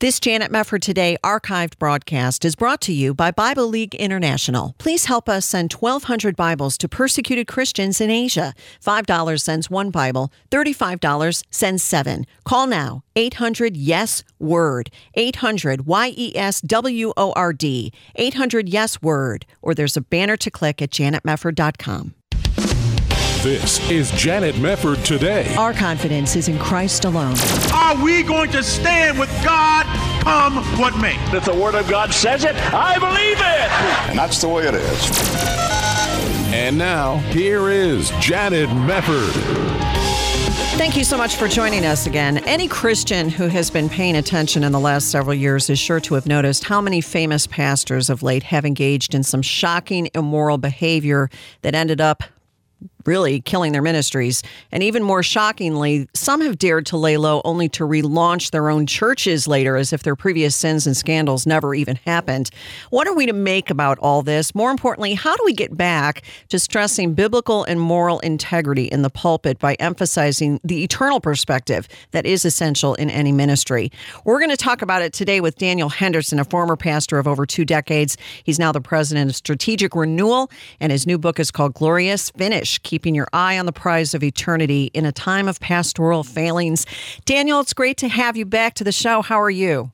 This Janet Mefford Today archived broadcast is brought to you by Bible League International. Please help us send 1,200 Bibles to persecuted Christians in Asia. $5 sends one Bible, $35 sends seven. Call now, 800 Yes Word, 800 Y E S W O R D, 800 Yes Word, or there's a banner to click at janetmefford.com. This is Janet Mefford today. Our confidence is in Christ alone. Are we going to stand with God come what may? If the Word of God says it, I believe it. And that's the way it is. And now, here is Janet Mefford. Thank you so much for joining us again. Any Christian who has been paying attention in the last several years is sure to have noticed how many famous pastors of late have engaged in some shocking immoral behavior that ended up really killing their ministries. And even more shockingly, some have dared to lay low only to relaunch their own churches later as if their previous sins and scandals never even happened. What are we to make about all this? More importantly, how do we get back to stressing biblical and moral integrity in the pulpit by emphasizing the eternal perspective that is essential in any ministry? We're going to talk about it today with Daniel Henderson, a former pastor of over two decades. He's now the president of Strategic Renewal, and his new book is called Glorious Finish keeping your eye on the prize of eternity in a time of pastoral failings. Daniel, it's great to have you back to the show. How are you?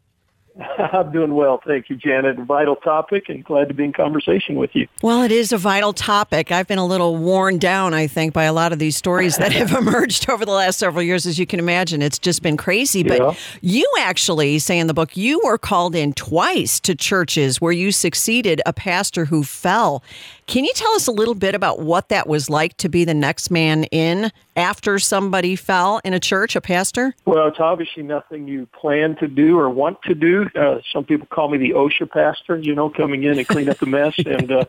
I'm doing well. Thank you, Janet. Vital topic and glad to be in conversation with you. Well, it is a vital topic. I've been a little worn down, I think, by a lot of these stories that have emerged over the last several years. As you can imagine, it's just been crazy. But Yeah. you actually say in the book, you were called in twice to churches where you succeeded a pastor who fell. Can you tell us a little bit about what that was like to be the next man in after somebody fell in a church, a pastor? Well, it's obviously nothing you plan to do or want to do. Uh, some people call me the OSHA pastor, you know, coming in and clean up the mess. And uh,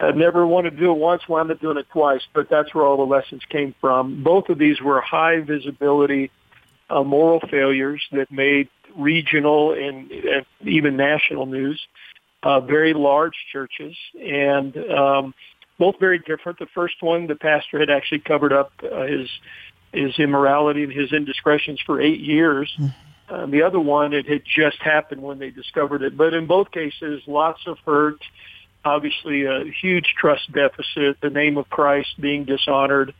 I never wanted to do it once, wound up doing it twice. But that's where all the lessons came from. Both of these were high visibility uh, moral failures that made regional and, and even national news. Uh, very large churches and um, both very different. The first one, the pastor had actually covered up uh, his his immorality and his indiscretions for eight years. Uh, the other one, it had just happened when they discovered it. But in both cases, lots of hurt, obviously a huge trust deficit, the name of Christ being dishonored,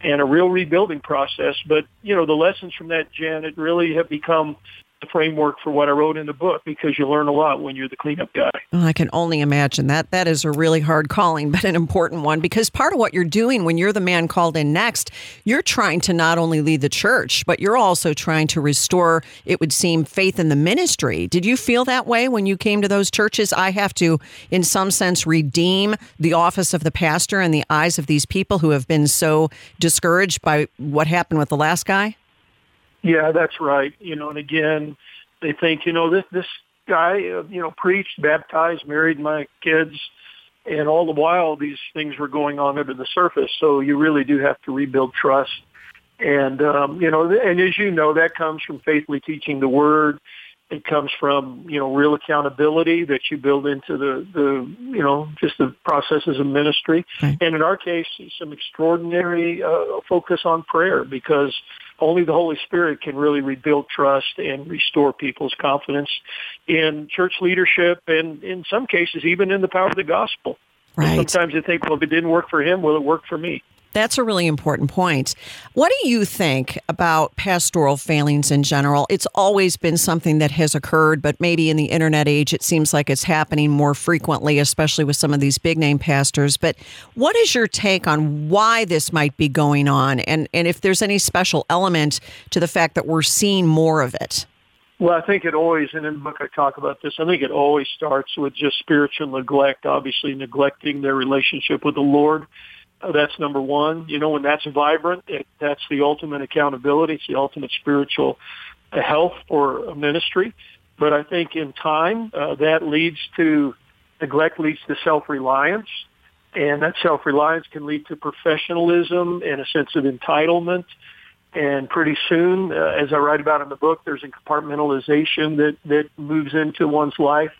and a real rebuilding process. But, you know, the lessons from that, Janet, really have become the framework for what I wrote in the book because you learn a lot when you're the cleanup guy. Oh, I can only imagine that. That is a really hard calling, but an important one because part of what you're doing when you're the man called in next, you're trying to not only lead the church, but you're also trying to restore, it would seem, faith in the ministry. Did you feel that way when you came to those churches? I have to, in some sense, redeem the office of the pastor in the eyes of these people who have been so discouraged by what happened with the last guy? Yeah, that's right. You know, and again, they think, you know, this this guy, uh, you know, preached, baptized, married my kids, and all the while these things were going on under the surface. So you really do have to rebuild trust. And um, you know, and as you know, that comes from faithfully teaching the word. It comes from you know real accountability that you build into the the you know just the processes of ministry. Right. And in our case, some extraordinary uh, focus on prayer because only the Holy Spirit can really rebuild trust and restore people's confidence in church leadership and in some cases even in the power of the gospel. Right. Sometimes you think, well, if it didn't work for him, will it work for me? That's a really important point. What do you think about pastoral failings in general? It's always been something that has occurred, but maybe in the internet age, it seems like it's happening more frequently, especially with some of these big name pastors. But what is your take on why this might be going on? And, and if there's any special element to the fact that we're seeing more of it? Well, I think it always, and in the book I talk about this, I think it always starts with just spiritual neglect, obviously neglecting their relationship with the Lord. Uh, that's number one. You know, when that's vibrant, it, that's the ultimate accountability. It's the ultimate spiritual uh, health for a ministry. But I think in time, uh, that leads to, neglect leads to self-reliance. And that self-reliance can lead to professionalism and a sense of entitlement. And pretty soon, uh, as I write about in the book, there's a compartmentalization that, that moves into one's life,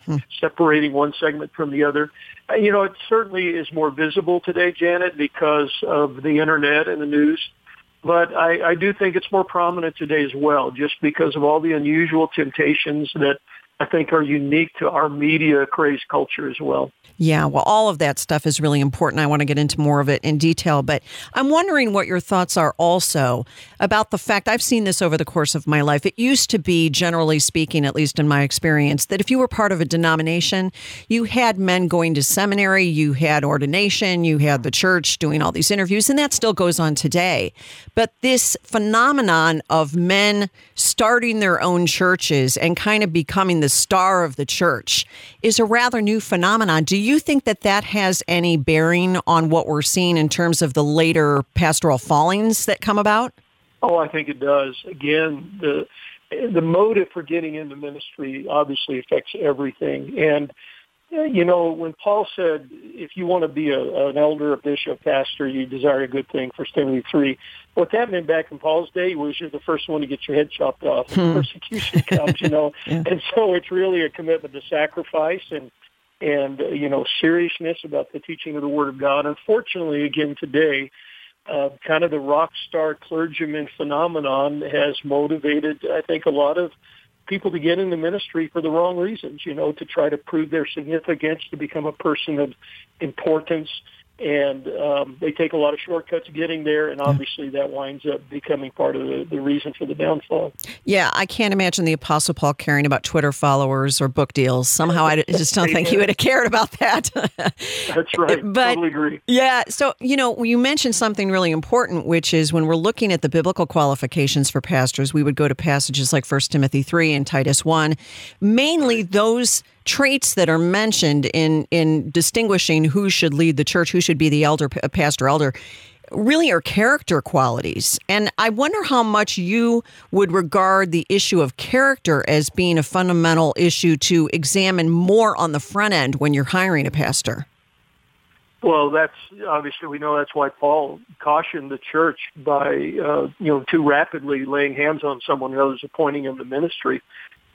separating one segment from the other. Uh, you know, it certainly is more visible today, Janet, because of the internet and the news. but I, I do think it's more prominent today as well, just because of all the unusual temptations that I think are unique to our media craze culture as well. Yeah, well, all of that stuff is really important. I want to get into more of it in detail, but I'm wondering what your thoughts are also about the fact I've seen this over the course of my life. It used to be, generally speaking, at least in my experience, that if you were part of a denomination, you had men going to seminary, you had ordination, you had the church doing all these interviews, and that still goes on today. But this phenomenon of men starting their own churches and kind of becoming the star of the church is a rather new phenomenon. Do you think that that has any bearing on what we're seeing in terms of the later pastoral fallings that come about? Oh, I think it does. Again, the the motive for getting into ministry obviously affects everything. And you know, when Paul said, "If you want to be a, an elder, a bishop, pastor, you desire a good thing," First Timothy three, what that meant back in Paul's day was you're the first one to get your head chopped off. Hmm. Persecution comes, you know, yeah. and so it's really a commitment to sacrifice and and uh, you know seriousness about the teaching of the Word of God. Unfortunately, again today, uh, kind of the rock star clergyman phenomenon has motivated, I think, a lot of people to get into ministry for the wrong reasons, you know, to try to prove their significance, to become a person of importance and um, they take a lot of shortcuts getting there, and obviously that winds up becoming part of the, the reason for the downfall. Yeah, I can't imagine the Apostle Paul caring about Twitter followers or book deals. Somehow, I just don't think he would have cared about that. That's right. but, totally agree. Yeah. So you know, you mentioned something really important, which is when we're looking at the biblical qualifications for pastors, we would go to passages like First Timothy three and Titus one, mainly those traits that are mentioned in in distinguishing who should lead the church, who should be the elder, pastor, elder, really are character qualities. And I wonder how much you would regard the issue of character as being a fundamental issue to examine more on the front end when you're hiring a pastor. Well, that's obviously we know that's why Paul cautioned the church by uh, you know too rapidly laying hands on someone who was appointing him to ministry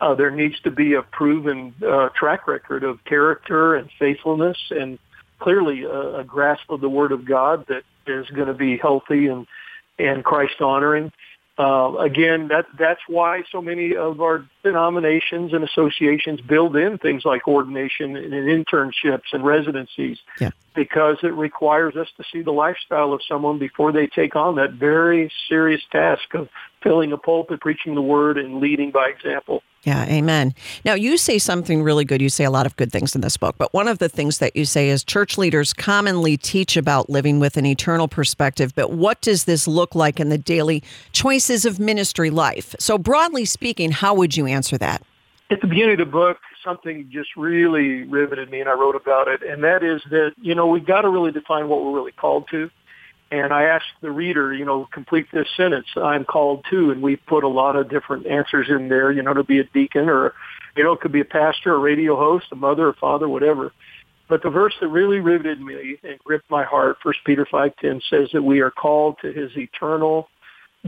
uh, there needs to be a proven uh, track record of character and faithfulness and clearly a, a grasp of the Word of God that is going to be healthy and, and Christ honoring. Uh, again, that that's why so many of our denominations and associations build in things like ordination and internships and residencies, yeah. because it requires us to see the lifestyle of someone before they take on that very serious task of filling a pulpit, preaching the word, and leading by example. Yeah, amen. Now, you say something really good. You say a lot of good things in this book, but one of the things that you say is church leaders commonly teach about living with an eternal perspective, but what does this look like in the daily choices of ministry life? So, broadly speaking, how would you answer that? At the beginning of the book, something just really riveted me, and I wrote about it, and that is that, you know, we've got to really define what we're really called to. And I asked the reader, you know, complete this sentence, I'm called to, and we put a lot of different answers in there, you know, to be a deacon or, you know, it could be a pastor, a radio host, a mother, a father, whatever. But the verse that really riveted me and gripped my heart, First Peter 5.10, says that we are called to his eternal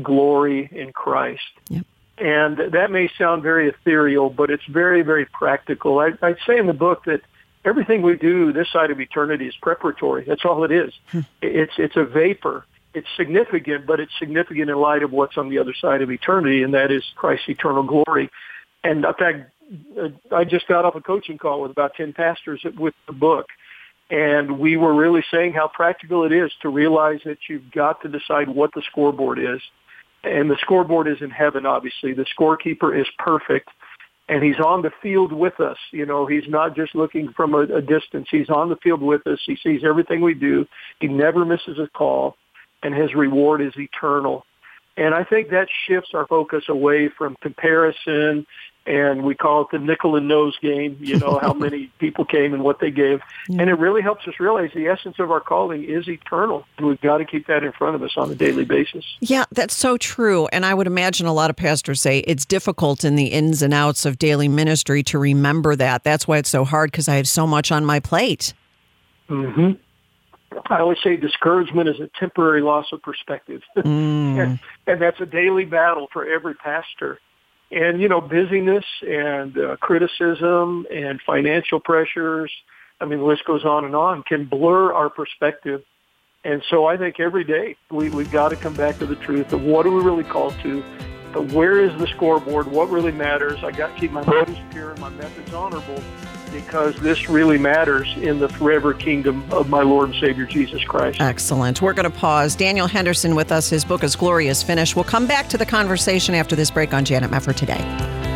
glory in Christ. Yep. And that may sound very ethereal, but it's very, very practical. I, I say in the book that everything we do this side of eternity is preparatory. That's all it is. Hmm. It's it's a vapor. It's significant, but it's significant in light of what's on the other side of eternity, and that is Christ's eternal glory. And in fact, uh, I just got off a coaching call with about ten pastors with the book, and we were really saying how practical it is to realize that you've got to decide what the scoreboard is. And the scoreboard is in heaven, obviously. The scorekeeper is perfect and he's on the field with us. You know, he's not just looking from a, a distance. He's on the field with us. He sees everything we do. He never misses a call, and his reward is eternal. And I think that shifts our focus away from comparison and we call it the nickel and nose game, you know, how many people came and what they gave. And it really helps us realize the essence of our calling is eternal. We've got to keep that in front of us on a daily basis. Yeah, that's so true. And I would imagine a lot of pastors say it's difficult in the ins and outs of daily ministry to remember that. That's why it's so hard because I have so much on my plate. hmm I always say discouragement is a temporary loss of perspective. Mm. and, and that's a daily battle for every pastor and you know busyness and uh, criticism and financial pressures i mean the list goes on and on can blur our perspective And so I think every day we, we've got to come back to the truth of what are we really called to? Where is the scoreboard? What really matters? I got to keep my motives pure and my methods honorable because this really matters in the forever kingdom of my Lord and Savior Jesus Christ. Excellent. We're going to pause. Daniel Henderson with us. His book is Glorious Finish. We'll come back to the conversation after this break on Janet Mefford today.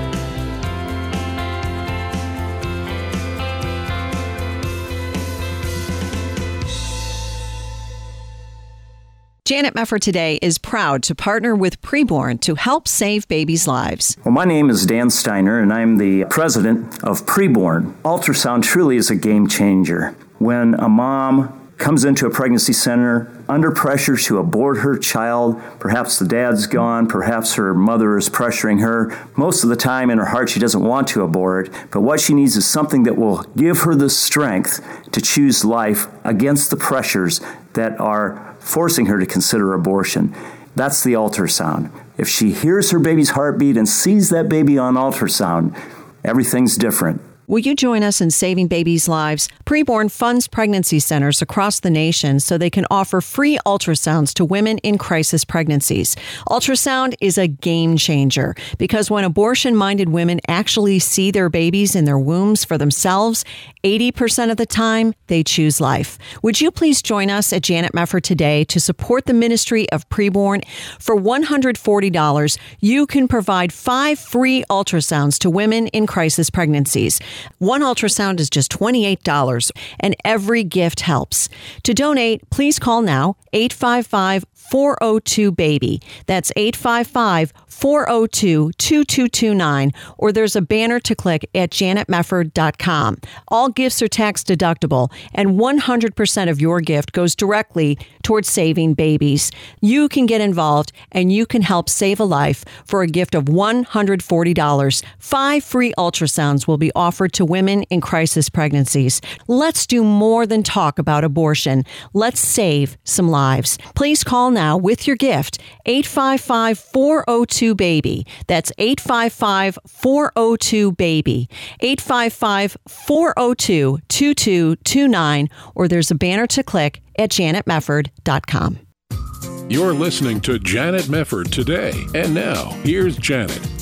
Janet Mefford today is proud to partner with Preborn to help save babies' lives. Well, my name is Dan Steiner, and I'm the president of Preborn. Ultrasound truly is a game changer. When a mom comes into a pregnancy center under pressure to abort her child. Perhaps the dad's gone, perhaps her mother is pressuring her. Most of the time in her heart, she doesn't want to abort, but what she needs is something that will give her the strength to choose life against the pressures that are forcing her to consider abortion. That's the ultrasound. If she hears her baby's heartbeat and sees that baby on ultrasound, everything's different. Will you join us in saving babies' lives? Preborn funds pregnancy centers across the nation so they can offer free ultrasounds to women in crisis pregnancies. Ultrasound is a game changer because when abortion minded women actually see their babies in their wombs for themselves, 80% of the time they choose life. Would you please join us at Janet Mefford today to support the ministry of Preborn? For $140, you can provide five free ultrasounds to women in crisis pregnancies. One ultrasound is just $28, and every gift helps. To donate, please call now 855 402 BABY. That's 855 402 2229, or there's a banner to click at janetmefford.com. All gifts are tax deductible, and 100% of your gift goes directly towards saving babies. You can get involved and you can help save a life for a gift of $140. Five free ultrasounds will be offered to women in crisis pregnancies. Let's do more than talk about abortion. Let's save some lives. Please call now with your gift 855 402 BABY. That's 855 402 BABY. 855 402 2229, or there's a banner to click at janetmefford.com. You're listening to Janet Mefford today. And now, here's Janet.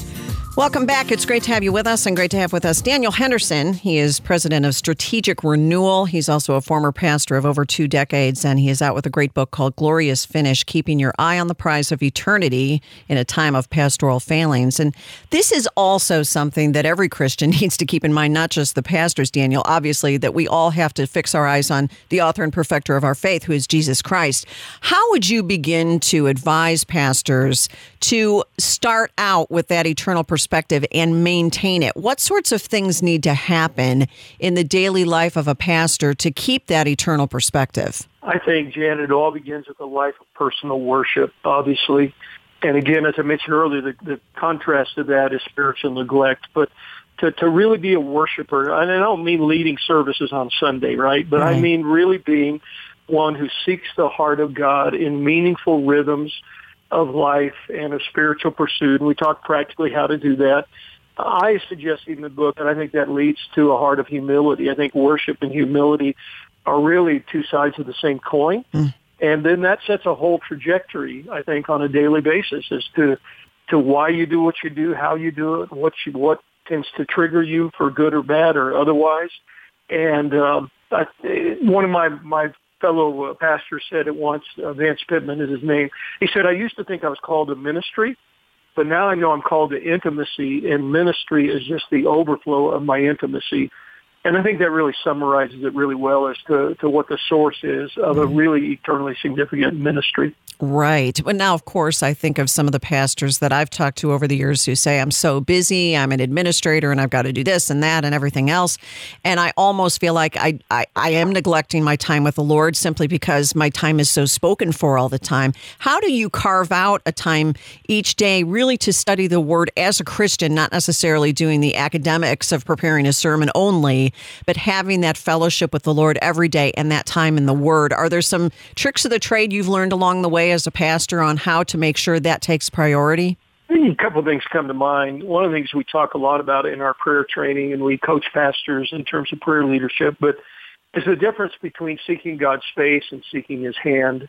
Welcome back. It's great to have you with us and great to have with us Daniel Henderson. He is president of Strategic Renewal. He's also a former pastor of over two decades, and he is out with a great book called Glorious Finish Keeping Your Eye on the Prize of Eternity in a Time of Pastoral Failings. And this is also something that every Christian needs to keep in mind, not just the pastors, Daniel, obviously, that we all have to fix our eyes on the author and perfecter of our faith, who is Jesus Christ. How would you begin to advise pastors to start out with that eternal perspective? Perspective and maintain it? What sorts of things need to happen in the daily life of a pastor to keep that eternal perspective? I think, Janet, it all begins with a life of personal worship, obviously. And again, as I mentioned earlier, the, the contrast to that is spiritual neglect. But to, to really be a worshiper, and I don't mean leading services on Sunday, right? But right. I mean really being one who seeks the heart of God in meaningful rhythms of life and a spiritual pursuit. And we talk practically how to do that. I suggest in the book, and I think that leads to a heart of humility. I think worship and humility are really two sides of the same coin. Mm. And then that sets a whole trajectory, I think, on a daily basis as to to why you do what you do, how you do it, what you, what tends to trigger you for good or bad or otherwise. And um, I, one of my my fellow uh, pastor said it once, uh, Vance Pitman is his name. He said, I used to think I was called to ministry, but now I know I'm called to intimacy, and ministry is just the overflow of my intimacy. And I think that really summarizes it really well as to, to what the source is of a mm-hmm. really eternally significant ministry. Right. But now, of course, I think of some of the pastors that I've talked to over the years who say, I'm so busy, I'm an administrator, and I've got to do this and that and everything else. And I almost feel like I, I, I am neglecting my time with the Lord simply because my time is so spoken for all the time. How do you carve out a time each day really to study the Word as a Christian, not necessarily doing the academics of preparing a sermon only, but having that fellowship with the Lord every day and that time in the Word? Are there some tricks of the trade you've learned along the way? as a pastor on how to make sure that takes priority? A couple of things come to mind. One of the things we talk a lot about in our prayer training, and we coach pastors in terms of prayer leadership, but is the difference between seeking God's face and seeking his hand.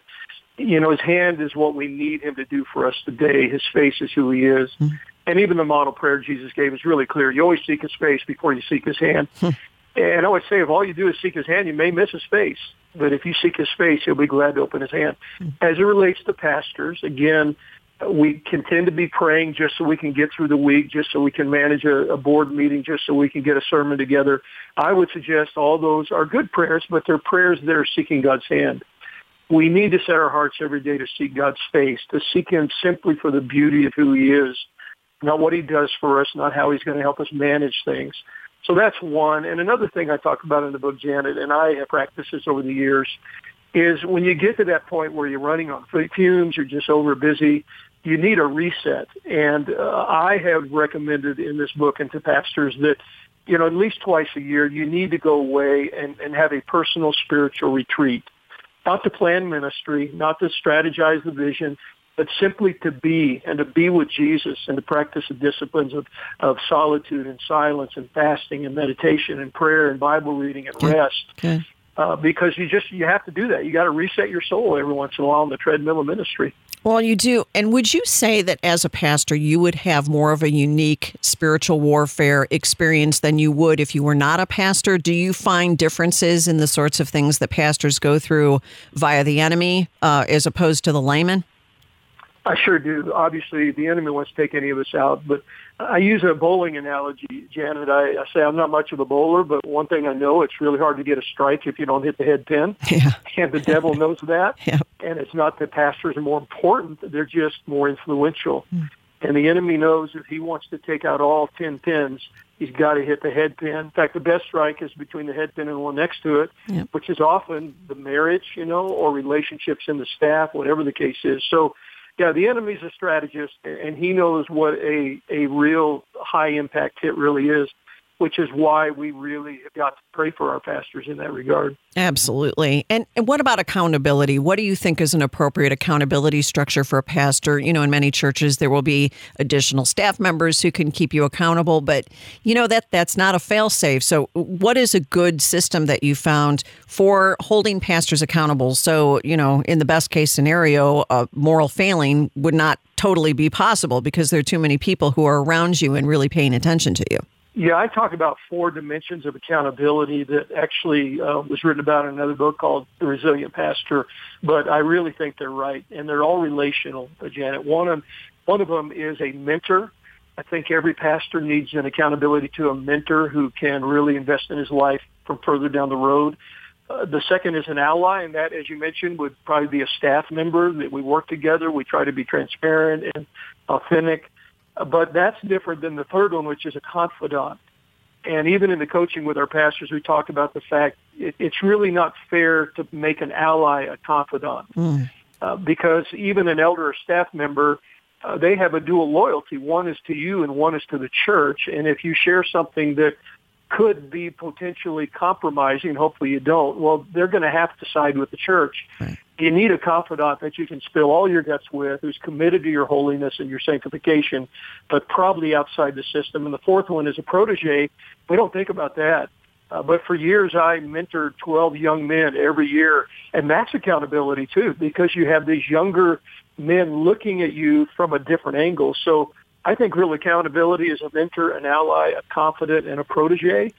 You know, his hand is what we need him to do for us today. His face is who he is. Mm-hmm. And even the model prayer Jesus gave is really clear. You always seek his face before you seek his hand. And I would say if all you do is seek his hand, you may miss his face. But if you seek his face, he'll be glad to open his hand. As it relates to pastors, again, we can tend to be praying just so we can get through the week, just so we can manage a, a, board meeting, just so we can get a sermon together. I would suggest all those are good prayers, but they're prayers that are seeking God's hand. We need to set our hearts every day to seek God's face, to seek Him simply for the beauty of who He is, not what He does for us, not how He's going to help us manage things. So that's one. And another thing I talk about in the book, Janet, and I have practiced this over the years, is when you get to that point where you're running on fumes, you're just over busy, you need a reset. And uh, I have recommended in this book and to pastors that, you know, at least twice a year, you need to go away and, and have a personal spiritual retreat. Not to plan ministry, not to strategize the vision, but simply to be and to be with Jesus and to practice the disciplines of, of solitude and silence and fasting and meditation and prayer and Bible reading and rest. Okay. Uh, because you just you have to do that. You got to reset your soul every once in a while on the treadmill of ministry. Well, you do. And would you say that as a pastor, you would have more of a unique spiritual warfare experience than you would if you were not a pastor? Do you find differences in the sorts of things that pastors go through via the enemy uh, as opposed to the layman? I sure do. Obviously, the enemy wants to take any of us out, but I use a bowling analogy, Janet. I, I say I'm not much of a bowler, but one thing I know, it's really hard to get a strike if you don't hit the head pin. Yeah. And the devil knows that. Yeah. And it's not that pastors are more important, they're just more influential. Mm. And the enemy knows if he wants to take out all 10 pins, he's got to hit the head pin. In fact, the best strike is between the head pin and the one next to it, yep. which is often the marriage, you know, or relationships in the staff, whatever the case is. So yeah, the enemy's a strategist, and he knows what a a real high impact hit really is which is why we really have got to pray for our pastors in that regard. Absolutely. And, and what about accountability? What do you think is an appropriate accountability structure for a pastor? You know, in many churches there will be additional staff members who can keep you accountable, but you know that that's not a fail safe. So what is a good system that you found for holding pastors accountable? So, you know, in the best case scenario, a moral failing would not totally be possible because there are too many people who are around you and really paying attention to you. Yeah, I talk about four dimensions of accountability that actually uh, was written about in another book called The Resilient Pastor, but I really think they're right, and they're all relational, uh, Janet. One of, one of them is a mentor. I think every pastor needs an accountability to a mentor who can really invest in his life from further down the road. Uh, the second is an ally, and that, as you mentioned, would probably be a staff member that we work together. We try to be transparent and authentic. But that's different than the third one, which is a confidant. And even in the coaching with our pastors, we talk about the fact it, it's really not fair to make an ally a confidant. Mm. Uh, because even an elder or staff member, uh, they have a dual loyalty. One is to you and one is to the church. And if you share something that could be potentially compromising, hopefully you don't, well, they're going to have to side with the church. Right you need a confidant that you can spill all your guts with, who's committed to your holiness and your sanctification, but probably outside the system. And the fourth one is a protege. We don't think about that. Uh, but for years, I mentored 12 young men every year, and that's accountability too, because you have these younger men looking at you from a different angle. So I think real accountability is a mentor, an ally, a confidant, and a protege.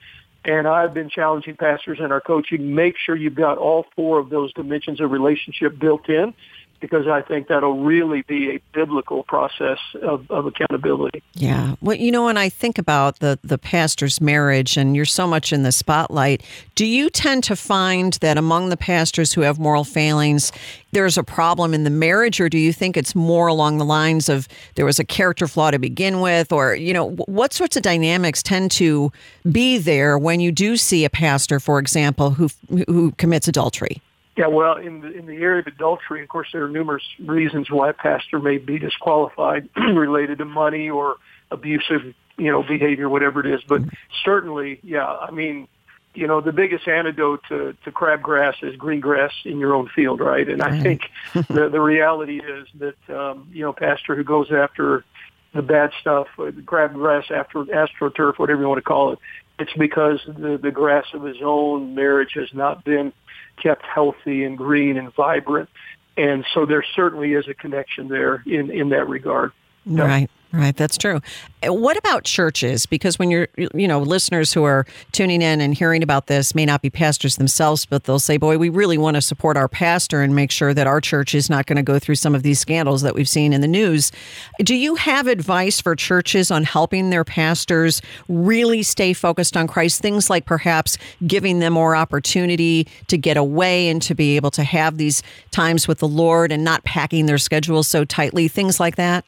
And I've been challenging pastors in our coaching, make sure you've got all four of those dimensions of relationship built in because I think that'll really be a biblical process of, of accountability. Yeah. Well, you know, when I think about the, the pastor's marriage and you're so much in the spotlight, do you tend to find that among the pastors who have moral failings, there's a problem in the marriage, or do you think it's more along the lines of there was a character flaw to begin with, or, you know, what sorts of dynamics tend to be there when you do see a pastor, for example, who, who commits adultery? Yeah, well, in the in the area of adultery, of course, there are numerous reasons why a pastor may be disqualified related to money or abusive, you know, behavior, whatever it is. But certainly, yeah, I mean, you know, the biggest antidote to, to crabgrass is green grass in your own field, right? And I think the the reality is that um, you know, pastor who goes after the bad stuff, the crabgrass after astroturf, whatever you want to call it, it's because the, the grass of his own marriage has not been kept healthy and green and vibrant. And so there certainly is a connection there in, in that regard. Right. Right, that's true. Uh, what about churches? Because when you're, you know, listeners who are tuning in and hearing about this may not be pastors themselves, but they'll say, boy, we really want to support our pastor and make sure that our church is not going to go through some of these scandals that we've seen in the news. Do you have advice for churches on helping their pastors really stay focused on Christ? Things like perhaps giving them more opportunity to get away and to be able to have these times with the Lord and not packing their schedules so tightly, things like that?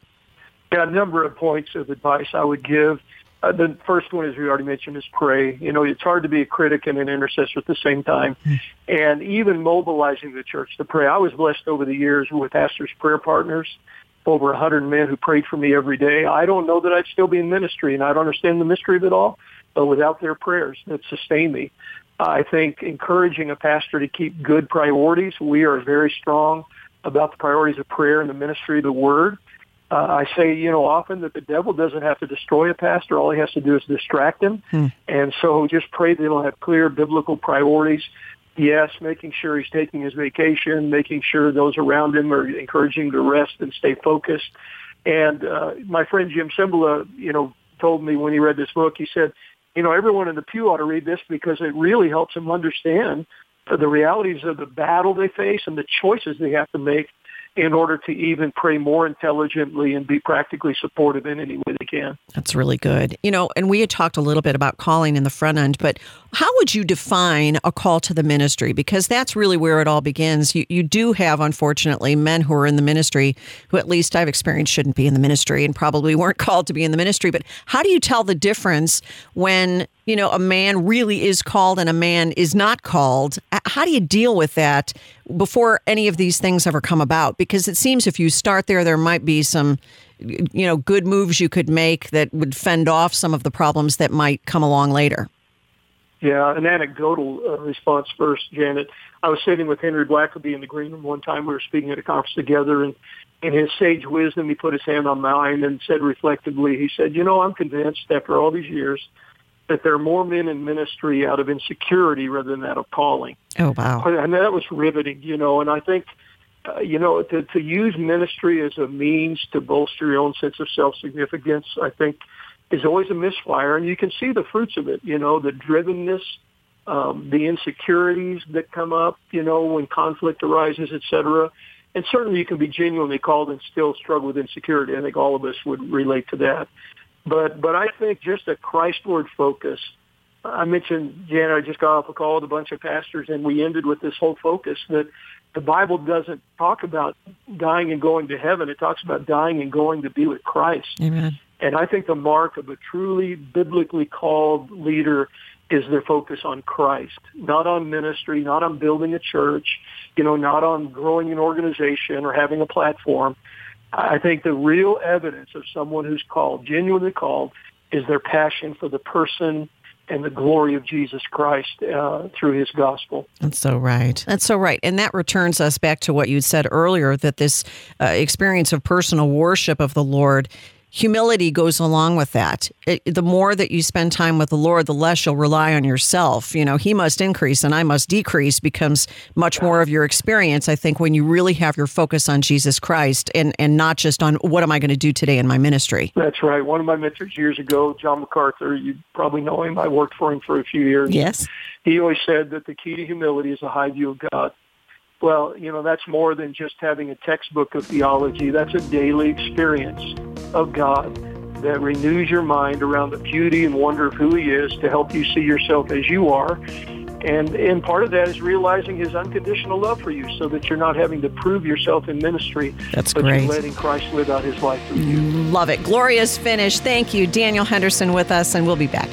Yeah, a number of points of advice I would give. Uh, the first one, as we already mentioned, is pray. You know, it's hard to be a critic and an intercessor at the same time. And even mobilizing the church to pray. I was blessed over the years with pastors' prayer partners, over a hundred men who prayed for me every day. I don't know that I'd still be in ministry, and I don't understand the mystery of it all, but without their prayers that sustain me. I think encouraging a pastor to keep good priorities. We are very strong about the priorities of prayer and the ministry of the word. Uh, I say, you know, often that the devil doesn't have to destroy a pastor. All he has to do is distract him. Hmm. And so just pray that he'll have clear biblical priorities. Yes, making sure he's taking his vacation, making sure those around him are encouraging to rest and stay focused. And uh, my friend Jim Cymbala, you know, told me when he read this book, he said, you know, everyone in the pew ought to read this because it really helps them understand the realities of the battle they face and the choices they have to make in order to even pray more intelligently and be practically supportive in any way they can. That's really good. You know, and we had talked a little bit about calling in the front end, but how would you define a call to the ministry? Because that's really where it all begins. You, you do have, unfortunately, men who are in the ministry who, at least I've experienced, shouldn't be in the ministry and probably weren't called to be in the ministry. But how do you tell the difference when you know, a man really is called and a man is not called. How do you deal with that before any of these things ever come about? Because it seems if you start there, there might be some, you know, good moves you could make that would fend off some of the problems that might come along later. Yeah, an anecdotal uh, response first, Janet. I was sitting with Henry Blackaby in the green room one time. We were speaking at a conference together, and in his sage wisdom, he put his hand on mine and said reflectively, he said, you know, I'm convinced after all these years that there are more men in ministry out of insecurity rather than out of calling. Oh, wow. And that was riveting, you know, and I think, uh, you know, to, to use ministry as a means to bolster your own sense of self-significance, I think is always a misfire. And you can see the fruits of it, you know, the drivenness, um, the insecurities that come up, you know, when conflict arises, et cetera. And certainly you can be genuinely called and still struggle with insecurity. I think all of us would relate to that. But but I think just a Christward focus. I mentioned Jan, I just got off a call with a bunch of pastors, and we ended with this whole focus that the Bible doesn't talk about dying and going to heaven. It talks about dying and going to be with Christ. Amen. And I think the mark of a truly biblically called leader is their focus on Christ, not on ministry, not on building a church, you know, not on growing an organization or having a platform. I think the real evidence of someone who's called, genuinely called, is their passion for the person and the glory of Jesus Christ uh, through his gospel. That's so right. That's so right. And that returns us back to what you said earlier that this uh, experience of personal worship of the Lord humility goes along with that. It, the more that you spend time with the Lord, the less you'll rely on yourself. You know, He must increase and I must decrease becomes much more of your experience, I think, when you really have your focus on Jesus Christ and, and not just on what am I going to do today in my ministry. That's right. One of my mentors years ago, John MacArthur, you probably know him. I worked for him for a few years. Yes. He always said that the key to humility is a high view of God. Well, you know, that's more than just having a textbook of theology. That's a daily experience of God that renews your mind around the beauty and wonder of who He is to help you see yourself as you are. And, and part of that is realizing His unconditional love for you so that you're not having to prove yourself in ministry. That's but great. you're letting Christ live out His life through you. Love it. Glorious finish. Thank you. Daniel Henderson with us, and we'll be back.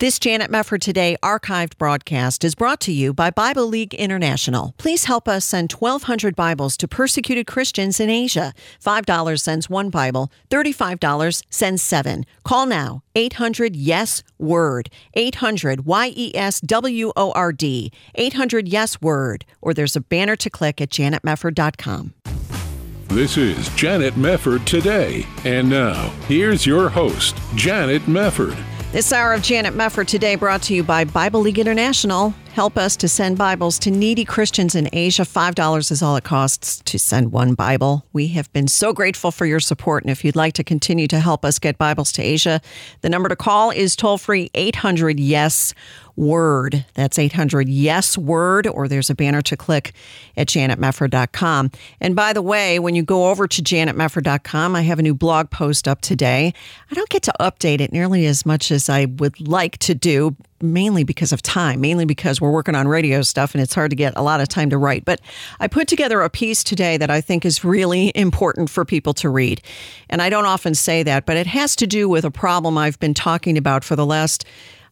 This Janet Mefford Today archived broadcast is brought to you by Bible League International. Please help us send 1,200 Bibles to persecuted Christians in Asia. $5 sends one Bible, $35 sends seven. Call now, 800 Yes Word, 800 Y E S W O R D, 800 Yes Word, or there's a banner to click at janetmefford.com. This is Janet Mefford today. And now, here's your host, Janet Mefford. This hour of Janet Mefford today brought to you by Bible League International. Help us to send Bibles to needy Christians in Asia. $5 is all it costs to send one Bible. We have been so grateful for your support. And if you'd like to continue to help us get Bibles to Asia, the number to call is toll free 800 YES word. That's 800 yes word, or there's a banner to click at janetmefford.com. And by the way, when you go over to janetmefford.com, I have a new blog post up today. I don't get to update it nearly as much as I would like to do, mainly because of time, mainly because we're working on radio stuff and it's hard to get a lot of time to write. But I put together a piece today that I think is really important for people to read. And I don't often say that, but it has to do with a problem I've been talking about for the last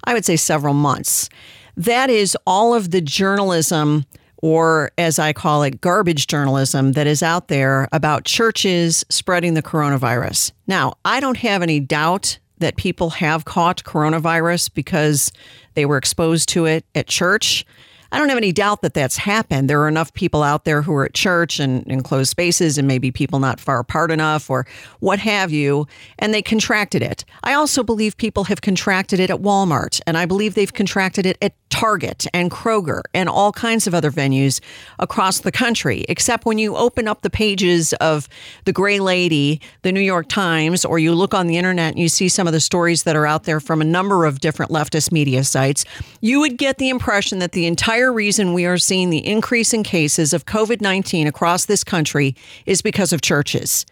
I would say several months. That is all of the journalism, or as I call it, garbage journalism that is out there about churches spreading the coronavirus. Now, I don't have any doubt that people have caught coronavirus because they were exposed to it at church. I don't have any doubt that that's happened. There are enough people out there who are at church and in closed spaces, and maybe people not far apart enough or what have you, and they contracted it. I also believe people have contracted it at Walmart, and I believe they've contracted it at Target and Kroger and all kinds of other venues across the country. Except when you open up the pages of the Gray Lady, the New York Times, or you look on the internet and you see some of the stories that are out there from a number of different leftist media sites, you would get the impression that the entire reason we are seeing the increase in cases of COVID 19 across this country is because of churches.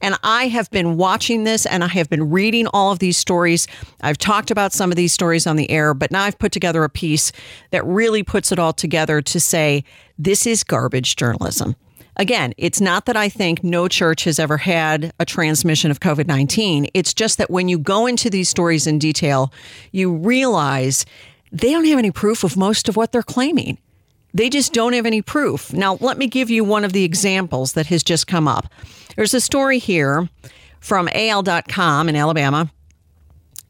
And I have been watching this and I have been reading all of these stories. I've talked about some of these stories on the air, but now I've put together a piece that really puts it all together to say this is garbage journalism. Again, it's not that I think no church has ever had a transmission of COVID 19. It's just that when you go into these stories in detail, you realize they don't have any proof of most of what they're claiming. They just don't have any proof. Now, let me give you one of the examples that has just come up. There's a story here from AL.com in Alabama.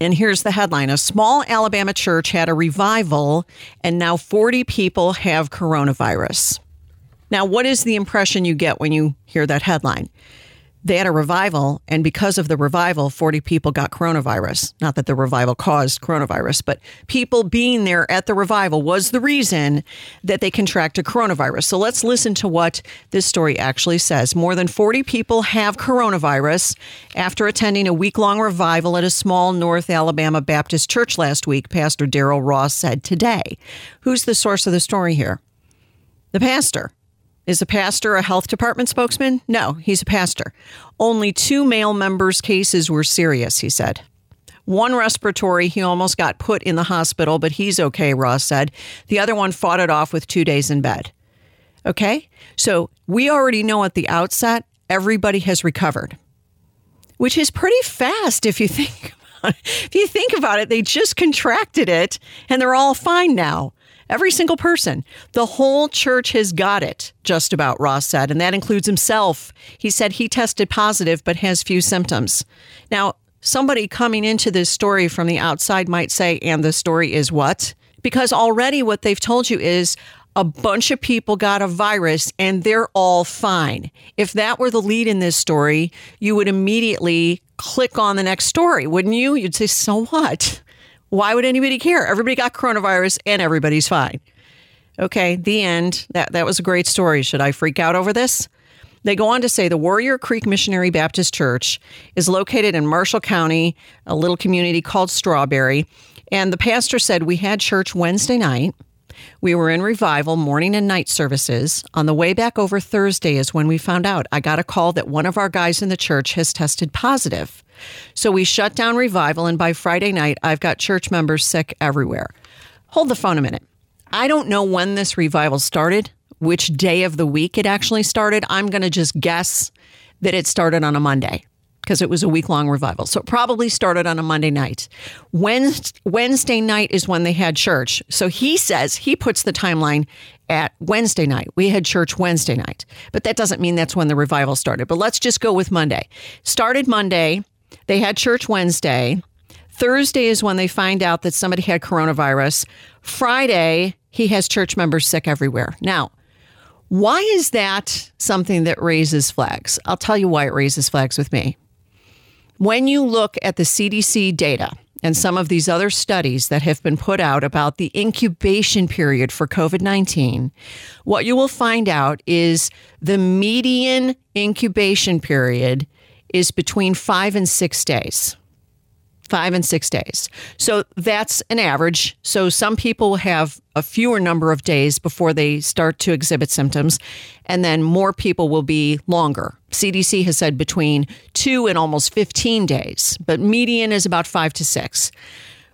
And here's the headline A small Alabama church had a revival, and now 40 people have coronavirus. Now, what is the impression you get when you hear that headline? They had a revival, and because of the revival, 40 people got coronavirus. Not that the revival caused coronavirus, but people being there at the revival was the reason that they contracted coronavirus. So let's listen to what this story actually says. More than 40 people have coronavirus after attending a week long revival at a small North Alabama Baptist church last week, Pastor Daryl Ross said today. Who's the source of the story here? The pastor. Is a pastor a health department spokesman? No, he's a pastor. Only two male members' cases were serious, he said. One respiratory, he almost got put in the hospital, but he's okay, Ross said. The other one fought it off with two days in bed. Okay? So we already know at the outset, everybody has recovered, which is pretty fast if you think if you think about it, they just contracted it and they're all fine now. Every single person. The whole church has got it, just about, Ross said, and that includes himself. He said he tested positive but has few symptoms. Now, somebody coming into this story from the outside might say, and the story is what? Because already what they've told you is a bunch of people got a virus and they're all fine. If that were the lead in this story, you would immediately click on the next story, wouldn't you? You'd say, so what? Why would anybody care? Everybody got coronavirus and everybody's fine. Okay, the end. That that was a great story. Should I freak out over this? They go on to say the Warrior Creek Missionary Baptist Church is located in Marshall County, a little community called Strawberry. And the pastor said, We had church Wednesday night. We were in revival morning and night services. On the way back over Thursday is when we found out. I got a call that one of our guys in the church has tested positive. So we shut down revival, and by Friday night, I've got church members sick everywhere. Hold the phone a minute. I don't know when this revival started, which day of the week it actually started. I'm going to just guess that it started on a Monday because it was a week long revival. So it probably started on a Monday night. Wednesday night is when they had church. So he says he puts the timeline at Wednesday night. We had church Wednesday night, but that doesn't mean that's when the revival started. But let's just go with Monday. Started Monday, they had church Wednesday. Thursday is when they find out that somebody had coronavirus. Friday, he has church members sick everywhere. Now, Why is that something that raises flags? I'll tell you why it raises flags with me. When you look at the CDC data and some of these other studies that have been put out about the incubation period for COVID 19, what you will find out is the median incubation period is between five and six days five and six days. So that's an average. So some people have a fewer number of days before they start to exhibit symptoms, and then more people will be longer. CDC has said between two and almost 15 days, but median is about five to six.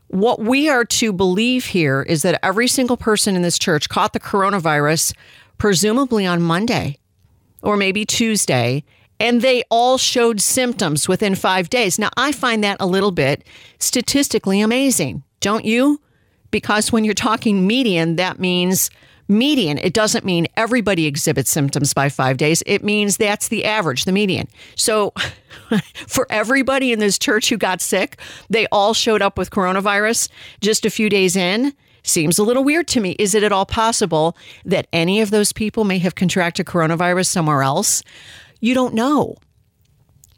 What we are to believe here is that every single person in this church caught the coronavirus, presumably on Monday or maybe Tuesday, and they all showed symptoms within five days. Now, I find that a little bit statistically amazing, don't you? Because when you're talking median, that means median. It doesn't mean everybody exhibits symptoms by five days. It means that's the average, the median. So, for everybody in this church who got sick, they all showed up with coronavirus just a few days in. Seems a little weird to me. Is it at all possible that any of those people may have contracted coronavirus somewhere else? You don't know.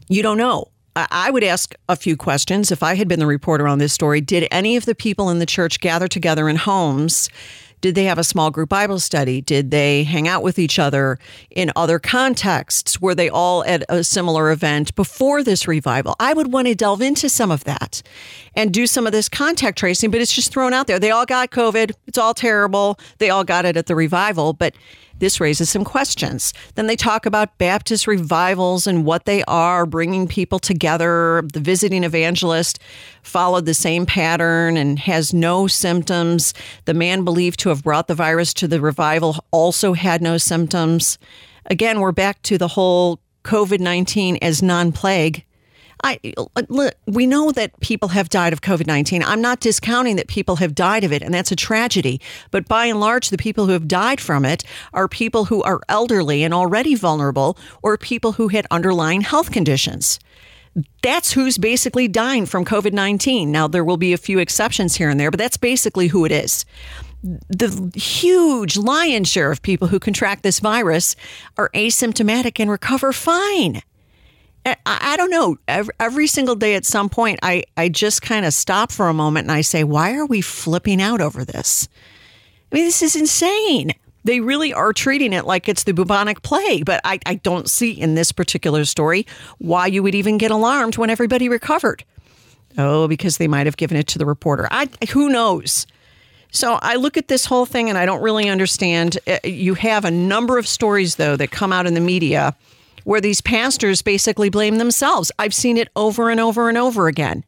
You don't know. I would ask a few questions if I had been the reporter on this story. Did any of the people in the church gather together in homes? Did they have a small group Bible study? Did they hang out with each other in other contexts? Were they all at a similar event before this revival? I would want to delve into some of that and do some of this contact tracing, but it's just thrown out there. They all got COVID. It's all terrible. They all got it at the revival, but this raises some questions. Then they talk about Baptist revivals and what they are, bringing people together. The visiting evangelist followed the same pattern and has no symptoms. The man believed to have brought the virus to the revival also had no symptoms. Again, we're back to the whole COVID 19 as non plague I uh, we know that people have died of COVID 19. I'm not discounting that people have died of it, and that's a tragedy. But by and large, the people who have died from it are people who are elderly and already vulnerable, or people who had underlying health conditions. That's who's basically dying from COVID 19. Now, there will be a few exceptions here and there, but that's basically who it is the huge lion's share of people who contract this virus are asymptomatic and recover fine. I, don't know. Every, every, single day at some point, I, I just kind of stop for a moment and I say, why are we flipping out over this? I mean, this is insane. They really are treating it like it's the bubonic plague, but I, I don't see in this particular story why you would even get alarmed when everybody recovered. Oh, because they might have given it to the reporter. I, who knows? So I look at this whole thing and I don't really understand. Uh, you have a number of stories, though, that come out in the media where these pastors basically blame themselves. I've seen it over and over and over again.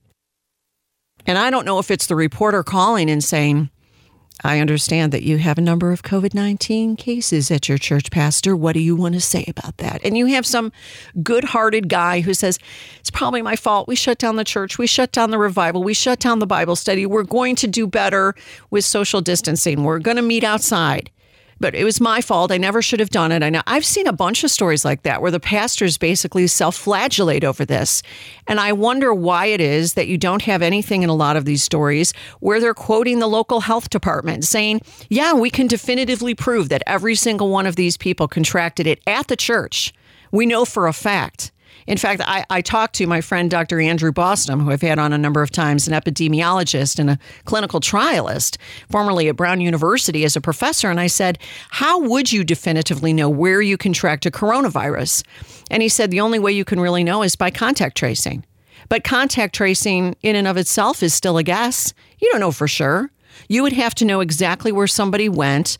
And I don't know if it's the reporter calling and saying, I understand that you have a number of COVID 19 cases at your church, Pastor. What do you want to say about that? And you have some good hearted guy who says, It's probably my fault. We shut down the church. We shut down the revival. We shut down the Bible study. We're going to do better with social distancing. We're going to meet outside but it was my fault. I never should have done it. I know I've seen a bunch of stories like that where the pastors basically self-flagellate over this. And I wonder why it is that you don't have anything in a lot of these stories where they're quoting the local health department saying, "Yeah, we can definitively prove that every single one of these people contracted it at the church. We know for a fact." In fact, I, I talked to my friend Dr. Andrew Bostom, who I've had on a number of times, an epidemiologist and a clinical trialist, formerly at Brown University as a professor. And I said, How would you definitively know where you contract a coronavirus? And he said, The only way you can really know is by contact tracing. But contact tracing in and of itself is still a guess. You don't know for sure. You would have to know exactly where somebody went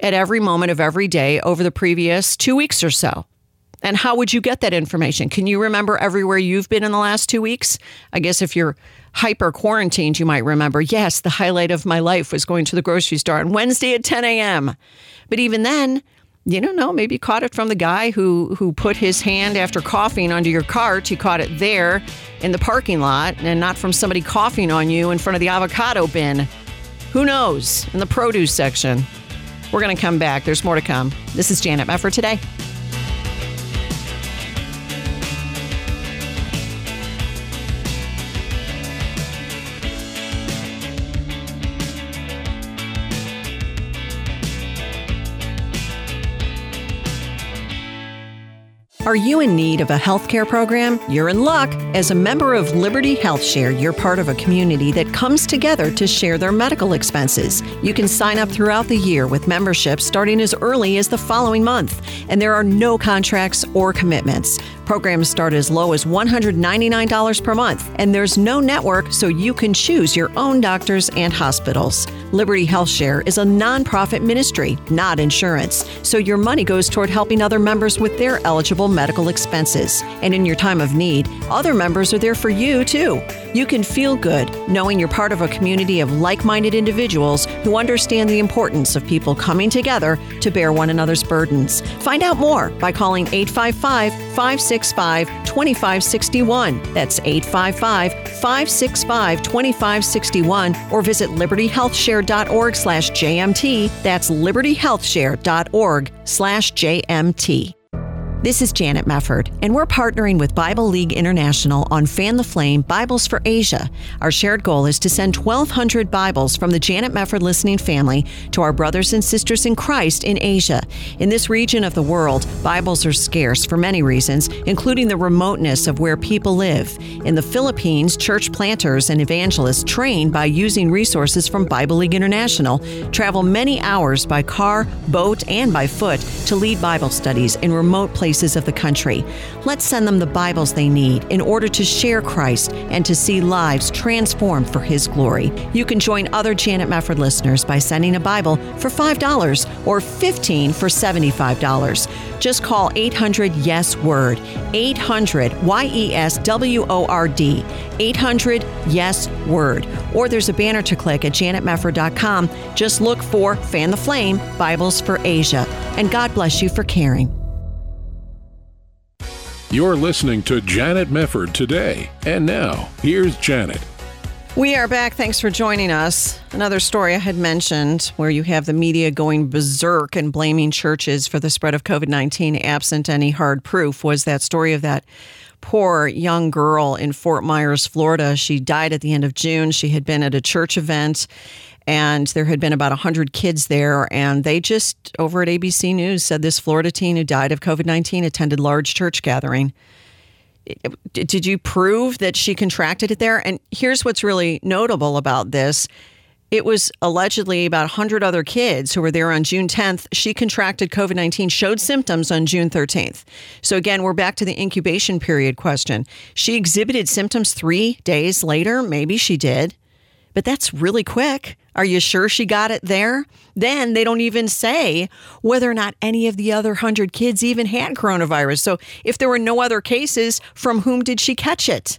at every moment of every day over the previous two weeks or so. And how would you get that information? Can you remember everywhere you've been in the last two weeks? I guess if you're hyper quarantined, you might remember, yes, the highlight of my life was going to the grocery store on Wednesday at 10 a.m. But even then, you don't know, maybe you caught it from the guy who, who put his hand after coughing onto your cart. You caught it there in the parking lot and not from somebody coughing on you in front of the avocado bin. Who knows? In the produce section. We're going to come back. There's more to come. This is Janet Mefford today. Are you in need of a healthcare program? You're in luck. As a member of Liberty Health Share, you're part of a community that comes together to share their medical expenses. You can sign up throughout the year with membership starting as early as the following month, and there are no contracts or commitments. Programs start as low as $199 per month, and there's no network, so you can choose your own doctors and hospitals. Liberty Health Share is a nonprofit ministry, not insurance, so your money goes toward helping other members with their eligible medical expenses. And in your time of need, other members are there for you too. You can feel good knowing you're part of a community of like minded individuals who understand the importance of people coming together to bear one another's burdens. Find out more by calling 855 565 2561. That's 855 565 2561 or visit libertyhealthshare.org slash JMT. That's libertyhealthshare.org slash JMT. This is Janet Mefford, and we're partnering with Bible League International on Fan the Flame Bibles for Asia. Our shared goal is to send 1,200 Bibles from the Janet Mefford listening family to our brothers and sisters in Christ in Asia. In this region of the world, Bibles are scarce for many reasons, including the remoteness of where people live. In the Philippines, church planters and evangelists trained by using resources from Bible League International travel many hours by car, boat, and by foot to lead Bible studies in remote places places of the country. Let's send them the Bibles they need in order to share Christ and to see lives transformed for His glory. You can join other Janet Mefford listeners by sending a Bible for $5 or 15 for $75. Just call 800 Yes Word, 800 Y E S W O R D, 800 Yes Word. Or there's a banner to click at janetmefford.com. Just look for Fan the Flame Bibles for Asia. And God bless you for caring. You're listening to Janet Mefford today. And now, here's Janet. We are back. Thanks for joining us. Another story I had mentioned where you have the media going berserk and blaming churches for the spread of COVID 19 absent any hard proof was that story of that poor young girl in Fort Myers, Florida. She died at the end of June. She had been at a church event and there had been about 100 kids there and they just over at ABC News said this Florida teen who died of COVID-19 attended large church gathering. Did you prove that she contracted it there? And here's what's really notable about this. It was allegedly about 100 other kids who were there on June 10th. She contracted COVID 19, showed symptoms on June 13th. So, again, we're back to the incubation period question. She exhibited symptoms three days later. Maybe she did, but that's really quick. Are you sure she got it there? Then they don't even say whether or not any of the other 100 kids even had coronavirus. So if there were no other cases, from whom did she catch it?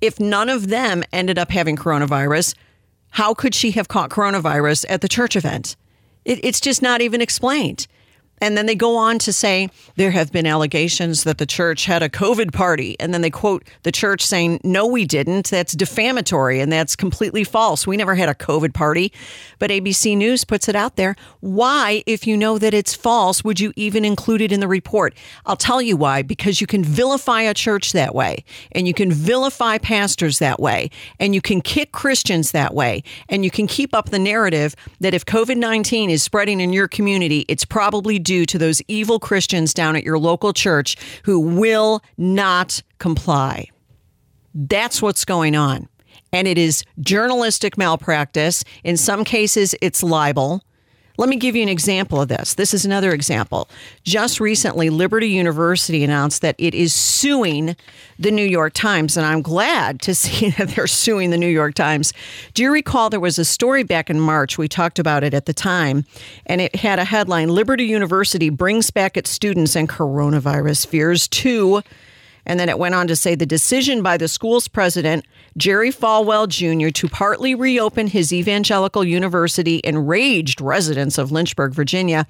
If none of them ended up having coronavirus, how could she have caught coronavirus at the church event? It, it's just not even explained. And then they go on to say there have been allegations that the church had a COVID party. And then they quote the church saying, no, we didn't. That's defamatory and that's completely false. We never had a COVID party. But ABC News puts it out there. Why, if you know that it's false, would you even include it in the report? I'll tell you why because you can vilify a church that way and you can vilify pastors that way and you can kick Christians that way and you can keep up the narrative that if COVID 19 is spreading in your community, it's probably due to those evil Christians down at your local church who will not comply. That's what's going on. And it is journalistic malpractice. In some cases, it's libel. Let me give you an example of this. This is another example. Just recently, Liberty University announced that it is suing the New York Times, and I'm glad to see that they're suing the New York Times. Do you recall there was a story back in March? We talked about it at the time, and it had a headline Liberty University brings back its students and coronavirus fears too. And then it went on to say the decision by the school's president, Jerry Falwell Jr., to partly reopen his evangelical university enraged residents of Lynchburg, Virginia.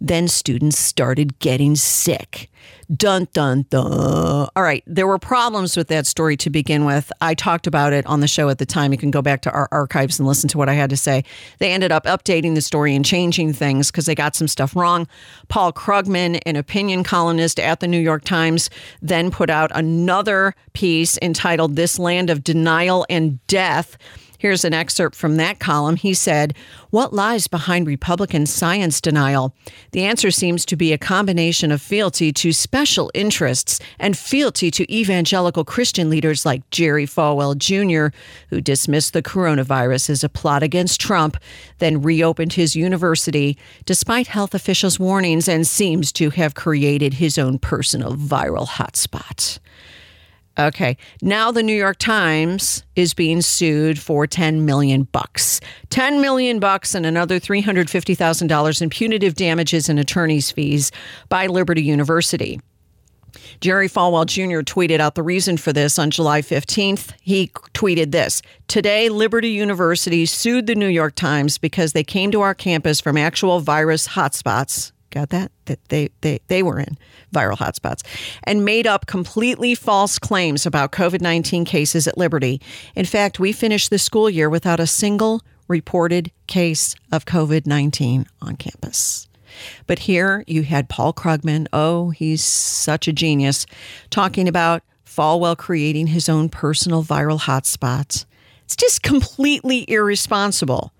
Then students started getting sick. Dun, dun, dun. All right. There were problems with that story to begin with. I talked about it on the show at the time. You can go back to our archives and listen to what I had to say. They ended up updating the story and changing things because they got some stuff wrong. Paul Krugman, an opinion columnist at the New York Times, then put out another piece entitled This Land of Denial and Death Here's an excerpt from that column. He said, What lies behind Republican science denial? The answer seems to be a combination of fealty to special interests and fealty to evangelical Christian leaders like Jerry Falwell Jr., who dismissed the coronavirus as a plot against Trump, then reopened his university despite health officials' warnings and seems to have created his own personal viral hotspot. Okay. Now the New York Times is being sued for 10 million bucks. 10 million bucks and another $350,000 in punitive damages and attorney's fees by Liberty University. Jerry Falwell Jr. tweeted out the reason for this on July 15th. He tweeted this Today, Liberty University sued the New York Times because they came to our campus from actual virus hotspots. Got that? That they, they, they were in viral hotspots and made up completely false claims about COVID 19 cases at Liberty. In fact, we finished the school year without a single reported case of COVID 19 on campus. But here you had Paul Krugman. Oh, he's such a genius, talking about Falwell creating his own personal viral hotspots. It's just completely irresponsible.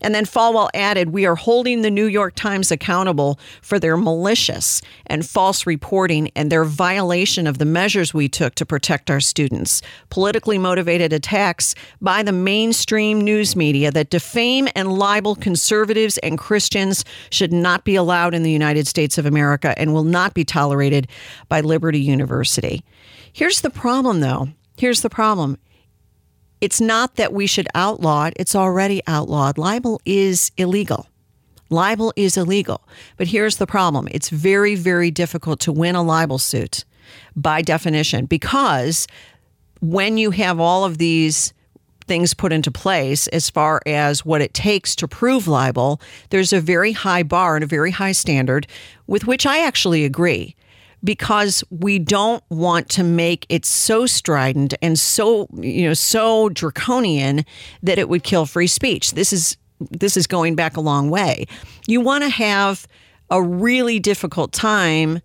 And then Falwell added, We are holding the New York Times accountable for their malicious and false reporting and their violation of the measures we took to protect our students. Politically motivated attacks by the mainstream news media that defame and libel conservatives and Christians should not be allowed in the United States of America and will not be tolerated by Liberty University. Here's the problem, though. Here's the problem it's not that we should outlaw it, it's already outlawed. Libel is illegal. Libel is illegal. But here's the problem it's very, very difficult to win a libel suit by definition because when you have all of these things put into place as far as what it takes to prove libel, there's a very high bar and a very high standard with which I actually agree because we don't want to make it so strident and so you know so draconian that it would kill free speech. This is this is going back a long way. You want to have a really difficult time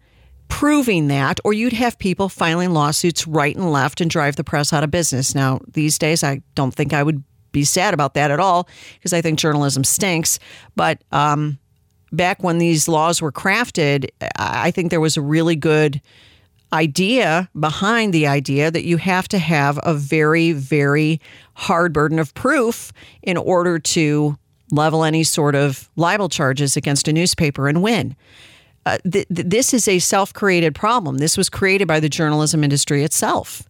proving that, or you'd have people filing lawsuits right and left and drive the press out of business. Now, these days, I don't think I would be sad about that at all because I think journalism stinks. But um, back when these laws were crafted, I think there was a really good idea behind the idea that you have to have a very, very hard burden of proof in order to level any sort of libel charges against a newspaper and win. Uh, th- this is a self created problem. This was created by the journalism industry itself.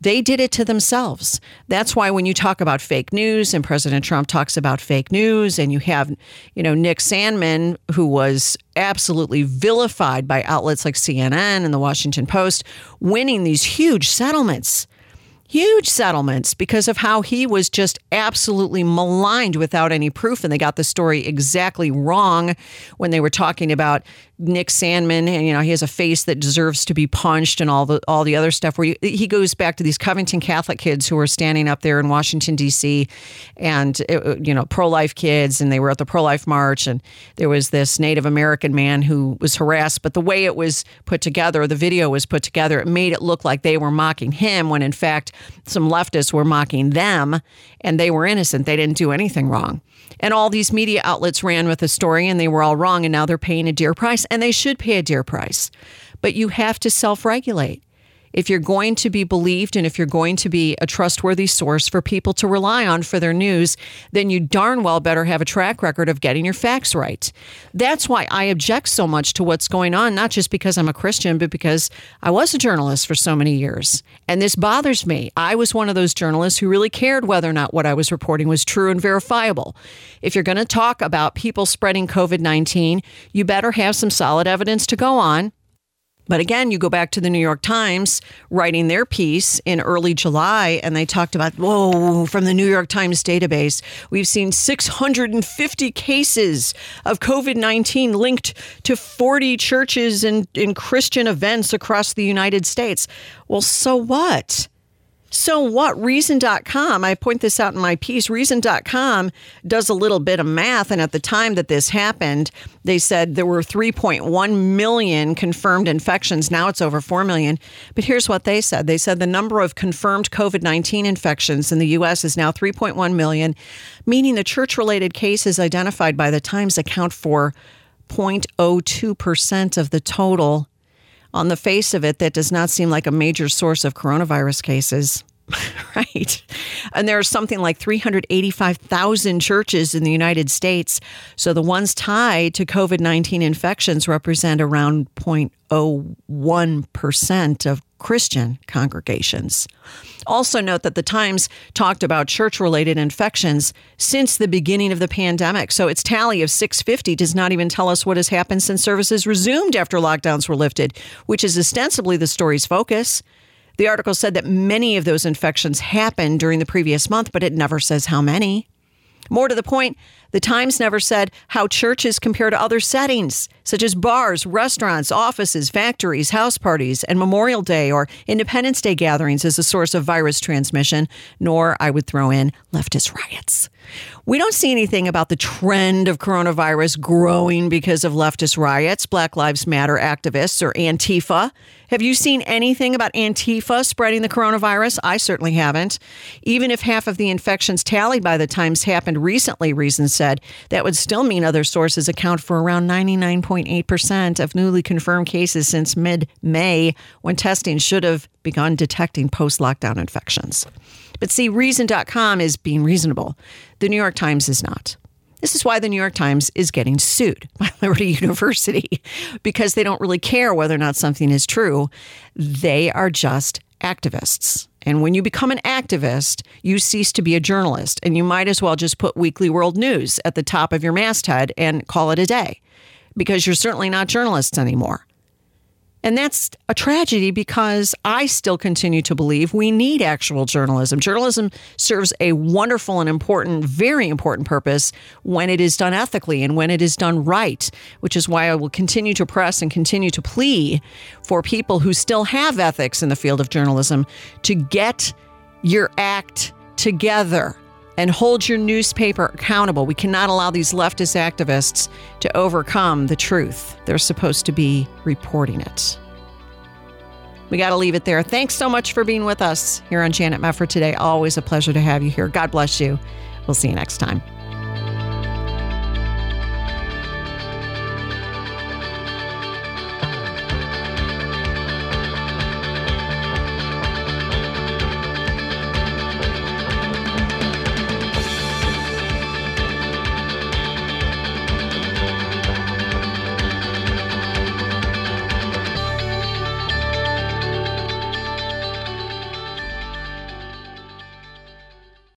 They did it to themselves. That's why when you talk about fake news and President Trump talks about fake news and you have, you know, Nick Sandmann who was absolutely vilified by outlets like CNN and the Washington Post winning these huge settlements huge settlements because of how he was just absolutely maligned without any proof. And they got the story exactly wrong when they were talking about Nick Sandmann and you know he has a face that deserves to be punched, and all the all the other stuff. Where you, he goes back to these Covington Catholic kids who were standing up there in Washington D.C. and uh, you know pro life kids, and they were at the pro life march, and there was this Native American man who was harassed. But the way it was put together, the video was put together, it made it look like they were mocking him, when in fact some leftists were mocking them, and they were innocent. They didn't do anything wrong. And all these media outlets ran with the story and they were all wrong. And now they're paying a dear price and they should pay a dear price. But you have to self regulate if you're going to be believed and if you're going to be a trustworthy source for people to rely on for their news, then you darn well better have a track record of getting your facts right. That's why I object so much to what's going on, not just because I'm a Christian, but because I was a journalist for so many years. And this bothers me. I was one of those journalists who really cared whether or not what I was reporting was true and verifiable. If you're going to talk about people spreading COVID 19, you better have some solid evidence to go on but again, you go back to the New York Times writing their piece in early July, and they talked about, whoa, from the New York Times database, we've seen 650 cases of COVID 19 linked to 40 churches and Christian events across the United States. Well, so what? So, what? Reason.com, I point this out in my piece. Reason.com does a little bit of math. And at the time that this happened, they said there were 3.1 million confirmed infections. Now it's over 4 million. But here's what they said they said the number of confirmed COVID 19 infections in the U.S. is now 3.1 million, meaning the church related cases identified by the Times account for 0.02% of the total on the face of it, that does not seem like a major source of coronavirus cases. right. And there are something like 385,000 churches in the United States. So the ones tied to COVID 19 infections represent around 0.01% of Christian congregations. Also, note that the Times talked about church related infections since the beginning of the pandemic. So, its tally of 650 does not even tell us what has happened since services resumed after lockdowns were lifted, which is ostensibly the story's focus. The article said that many of those infections happened during the previous month, but it never says how many. More to the point, the Times never said how churches compare to other settings, such as bars, restaurants, offices, factories, house parties, and Memorial Day or Independence Day gatherings as a source of virus transmission, nor, I would throw in, leftist riots. We don't see anything about the trend of coronavirus growing because of leftist riots, Black Lives Matter activists, or Antifa. Have you seen anything about Antifa spreading the coronavirus? I certainly haven't. Even if half of the infections tallied by the Times happened recently, Reason said, that would still mean other sources account for around 99.8% of newly confirmed cases since mid May, when testing should have begun detecting post lockdown infections. But see, Reason.com is being reasonable. The New York Times is not. This is why the New York Times is getting sued by Liberty University because they don't really care whether or not something is true. They are just activists. And when you become an activist, you cease to be a journalist. And you might as well just put Weekly World News at the top of your masthead and call it a day because you're certainly not journalists anymore. And that's a tragedy because I still continue to believe we need actual journalism. Journalism serves a wonderful and important, very important purpose when it is done ethically and when it is done right, which is why I will continue to press and continue to plea for people who still have ethics in the field of journalism to get your act together and hold your newspaper accountable. We cannot allow these leftist activists to overcome the truth. They're supposed to be reporting it. We got to leave it there. Thanks so much for being with us here on Janet Mefford today. Always a pleasure to have you here. God bless you. We'll see you next time.